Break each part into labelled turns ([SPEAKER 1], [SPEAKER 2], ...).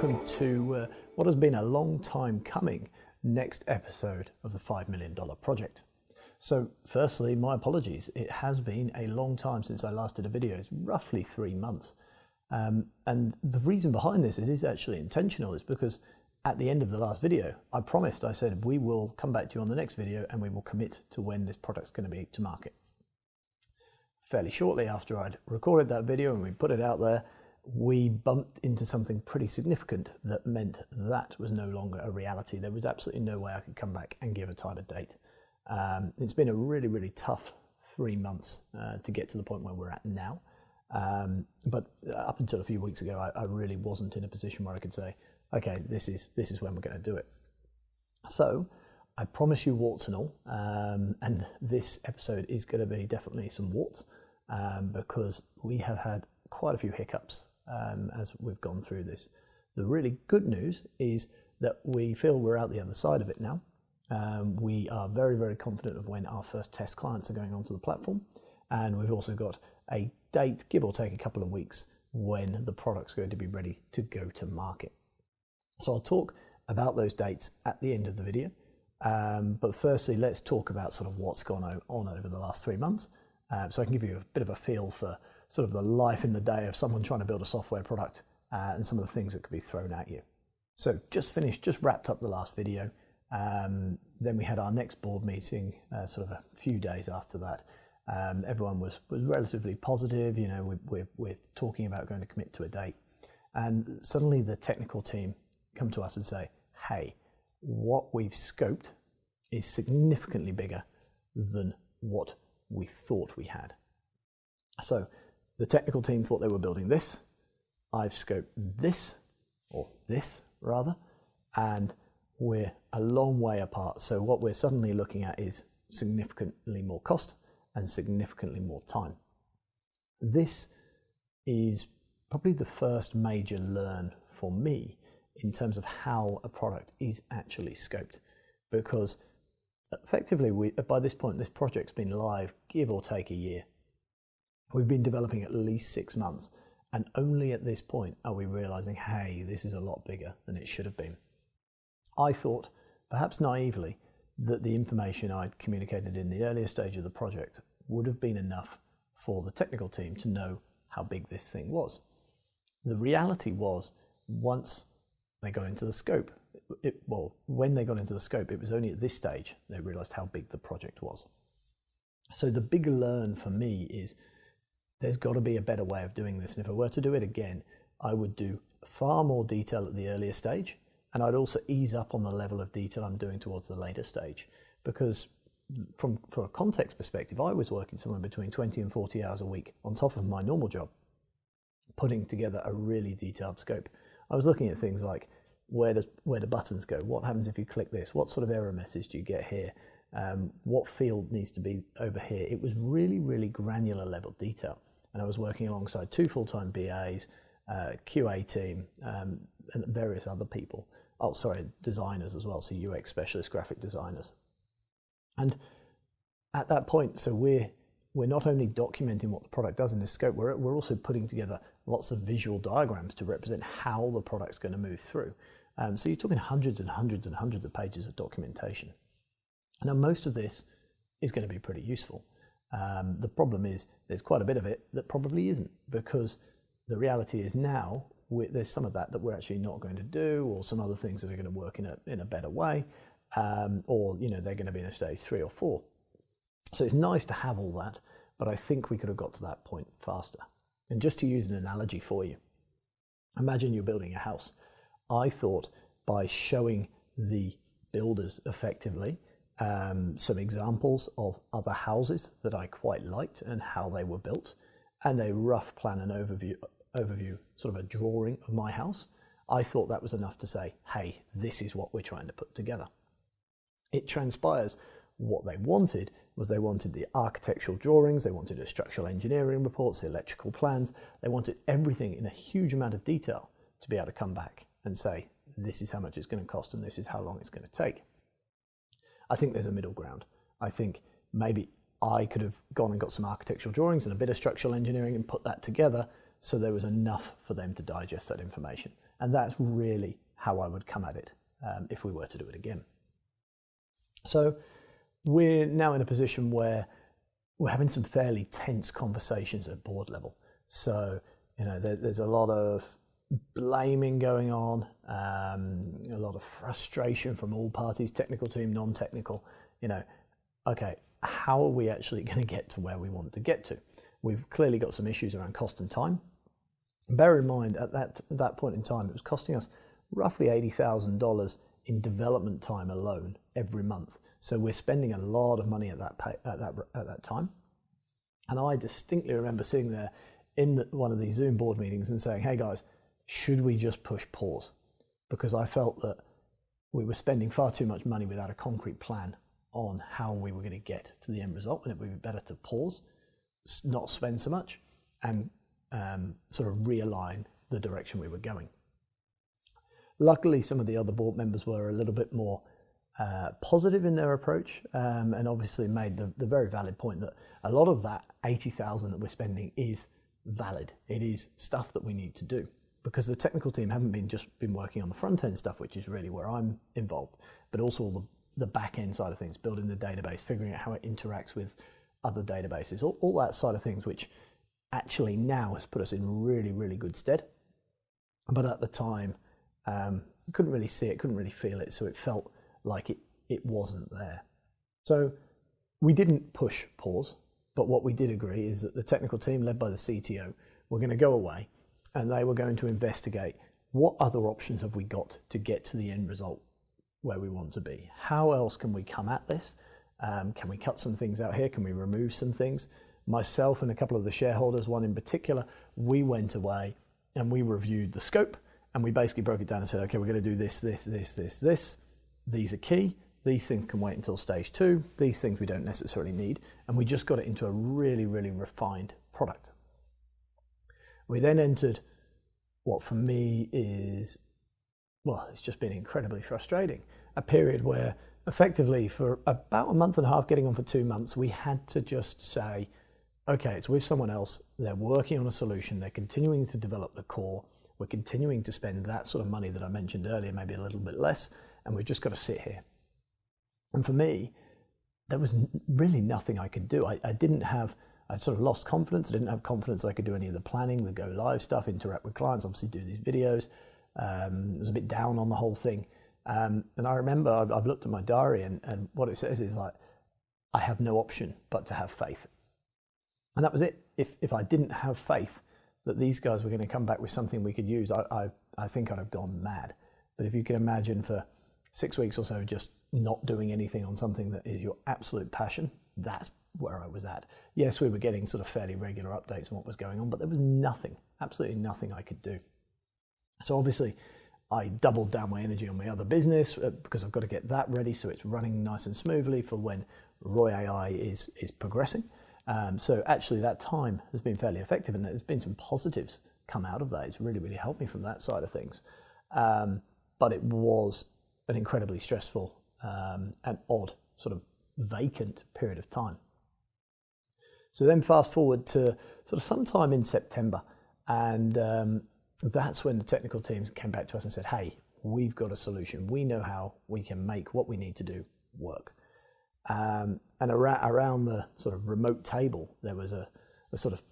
[SPEAKER 1] welcome to uh, what has been a long time coming next episode of the $5 million project. So, firstly, my apologies. It has been a long time since I last did a video. It's roughly three months. Um, and the reason behind this it is actually intentional, is because at the end of the last video, I promised, I said, we will come back to you on the next video and we will commit to when this product's going to be to market. Fairly shortly after I'd recorded that video and we put it out there, we bumped into something pretty significant that meant that was no longer a reality. There was absolutely no way I could come back and give a time and date. Um, it's been a really, really tough three months uh, to get to the point where we're at now. Um, but up until a few weeks ago, I, I, really wasn't in a position where I could say, okay, this is this is when we're going to do it. So I promise you warts and all, um, and this episode is going to be definitely some warts um, because we have had quite a few hiccups um, as we've gone through this. The really good news is that we feel we're out the other side of it now. Um, we are very, very confident of when our first test clients are going onto the platform. And we've also got a date, give or take a couple of weeks, when the product's going to be ready to go to market. So I'll talk about those dates at the end of the video. Um, but firstly, let's talk about sort of what's gone on over the last three months. Uh, so I can give you a bit of a feel for sort of the life in the day of someone trying to build a software product uh, and some of the things that could be thrown at you. So just finished, just wrapped up the last video. Um, then we had our next board meeting uh, sort of a few days after that. Um, everyone was, was relatively positive. You know, we, we're, we're talking about going to commit to a date. And suddenly the technical team come to us and say, hey, what we've scoped is significantly bigger than what we thought we had. So the technical team thought they were building this. I've scoped this, or this rather, and we're a long way apart. So what we're suddenly looking at is significantly more cost and significantly more time. This is probably the first major learn for me in terms of how a product is actually scoped because effectively we, by this point this project's been live give or take a year We've been developing at least six months, and only at this point are we realizing, hey, this is a lot bigger than it should have been. I thought, perhaps naively, that the information I'd communicated in the earlier stage of the project would have been enough for the technical team to know how big this thing was. The reality was, once they got into the scope, it, well, when they got into the scope, it was only at this stage they realized how big the project was. So the big learn for me is there's got to be a better way of doing this. And if I were to do it again, I would do far more detail at the earlier stage, and I'd also ease up on the level of detail I'm doing towards the later stage. Because from, from a context perspective, I was working somewhere between 20 and 40 hours a week on top of my normal job, putting together a really detailed scope. I was looking at things like where does where do buttons go? What happens if you click this? What sort of error message do you get here? Um, what field needs to be over here? It was really, really granular level detail and I was working alongside two full-time BAs, uh, QA team, um, and various other people. Oh, sorry, designers as well, so UX specialists, graphic designers. And at that point, so we're we're not only documenting what the product does in this scope, we're, we're also putting together lots of visual diagrams to represent how the product's going to move through. Um, so you're talking hundreds and hundreds and hundreds of pages of documentation. Now, most of this is going to be pretty useful. Um, the problem is there's quite a bit of it that probably isn't because the reality is now there's some of that that we're actually not going to do or some other things that are going to work in a, in a better way um, or you know they're going to be in a stage three or four. So it's nice to have all that, but I think we could have got to that point faster. And just to use an analogy for you, imagine you're building a house. I thought by showing the builders effectively um, some examples of other houses that I quite liked and how they were built, and a rough plan and overview, overview, sort of a drawing of my house. I thought that was enough to say, hey, this is what we're trying to put together. It transpires what they wanted was they wanted the architectural drawings, they wanted the structural engineering reports, the electrical plans, they wanted everything in a huge amount of detail to be able to come back and say, this is how much it's going to cost and this is how long it's going to take. I think there's a middle ground. I think maybe I could have gone and got some architectural drawings and a bit of structural engineering and put that together so there was enough for them to digest that information. And that's really how I would come at it um, if we were to do it again. So we're now in a position where we're having some fairly tense conversations at board level. So, you know, there, there's a lot of blaming going on, um, a lot of frustration from all parties, technical team, non technical. You know, okay, how are we actually going to get to where we want to get to? We've clearly got some issues around cost and time. Bear in mind, at that, at that point in time, it was costing us roughly $80,000 in development time alone every month. So we're spending a lot of money at that, pay, at that, at that time. And I distinctly remember sitting there in the, one of these Zoom board meetings and saying, hey guys, should we just push pause? Because I felt that we were spending far too much money without a concrete plan on how we were going to get to the end result, and it would be better to pause, not spend so much, and um, sort of realign the direction we were going. Luckily, some of the other board members were a little bit more uh, positive in their approach, um, and obviously made the, the very valid point that a lot of that 80,000 that we're spending is valid. It is stuff that we need to do because the technical team haven't been just been working on the front end stuff, which is really where I'm involved, but also all the, the back end side of things, building the database, figuring out how it interacts with other databases, all, all that side of things, which actually now has put us in really, really good stead. But at the time, um, couldn't really see it, couldn't really feel it, so it felt like it, it wasn't there. So we didn't push pause, but what we did agree is that the technical team, led by the CTO, were going to go away and they were going to investigate what other options have we got to get to the end result where we want to be? How else can we come at this? Um, can we cut some things out here? Can we remove some things? Myself and a couple of the shareholders, one in particular, we went away and we reviewed the scope and we basically broke it down and said, okay, we're going to do this, this, this, this, this. These are key. These things can wait until stage two. These things we don't necessarily need. And we just got it into a really, really refined product. We then entered what for me is, well, it's just been incredibly frustrating. A period where effectively for about a month and a half, getting on for two months, we had to just say, okay, it's with someone else. They're working on a solution. They're continuing to develop the core. We're continuing to spend that sort of money that I mentioned earlier, maybe a little bit less, and we've just got to sit here. And for me, there was really nothing I could do. I, I didn't have I sort of lost confidence. I didn't have confidence I could do any of the planning, the go live stuff, interact with clients, obviously do these videos. Um, I was a bit down on the whole thing. Um, and I remember I've, I've, looked at my diary and, and what it says is like, I have no option but to have faith. And that was it. If, if I didn't have faith that these guys were going to come back with something we could use, I, I, I think I'd have gone mad. But if you can imagine for six weeks or so just not doing anything on something that is your absolute passion, that's where I was at. Yes, we were getting sort of fairly regular updates on what was going on, but there was nothing, absolutely nothing I could do. So obviously, I doubled down my energy on my other business uh, because I've got to get that ready so it's running nice and smoothly for when Roi AI is is progressing. Um, so actually, that time has been fairly effective, and there's been some positives come out of that. It's really really helped me from that side of things. Um, but it was an incredibly stressful um, and odd sort of vacant period of time. So then fast forward to sort of sometime in September, and um, that's when the technical teams came back to us and said, "Hey, we've got a solution. We know how we can make what we need to do work." Um, and around, around the sort of remote table, there was a, a sort of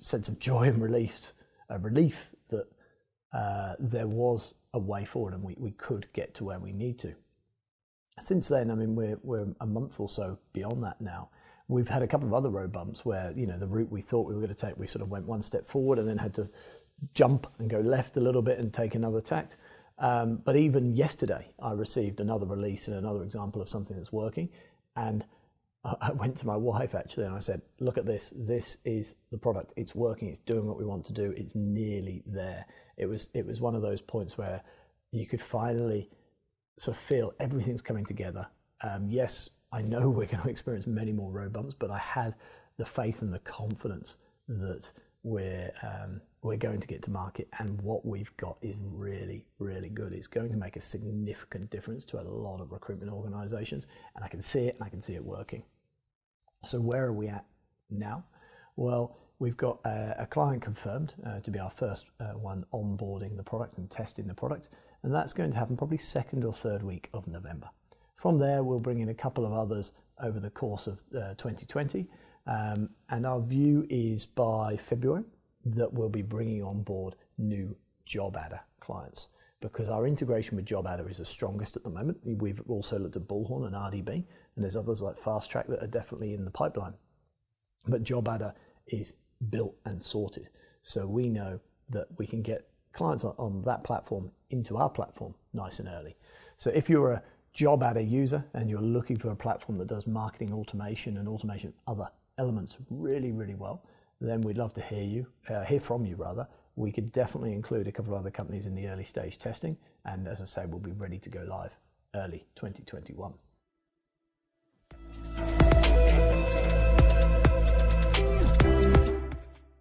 [SPEAKER 1] sense of joy and relief, a relief that uh, there was a way forward and we, we could get to where we need to. Since then, I mean, we're, we're a month or so beyond that now. We've had a couple of other road bumps where, you know, the route we thought we were going to take, we sort of went one step forward and then had to jump and go left a little bit and take another tact. Um, but even yesterday, I received another release and another example of something that's working. And I went to my wife actually and I said, Look at this. This is the product. It's working. It's doing what we want to do. It's nearly there. It was, it was one of those points where you could finally sort of feel everything's coming together. Um, yes, I know we're going to experience many more road bumps, but I had the faith and the confidence that we're um, we're going to get to market, and what we've got is really, really good. It's going to make a significant difference to a lot of recruitment organisations, and I can see it, and I can see it working. So where are we at now? Well, We've got a, a client confirmed uh, to be our first uh, one onboarding the product and testing the product, and that's going to happen probably second or third week of November. From there, we'll bring in a couple of others over the course of uh, 2020, um, and our view is by February that we'll be bringing on board new JobAdder clients because our integration with JobAdder is the strongest at the moment. We've also looked at Bullhorn and RDB, and there's others like FastTrack that are definitely in the pipeline. But JobAdder is built and sorted, so we know that we can get clients on, on that platform into our platform nice and early. So if you're a JobAdder user and you're looking for a platform that does marketing automation and automation other elements really, really well, then we'd love to hear you, uh, hear from you rather. We could definitely include a couple of other companies in the early stage testing, and as I say, we'll be ready to go live early 2021.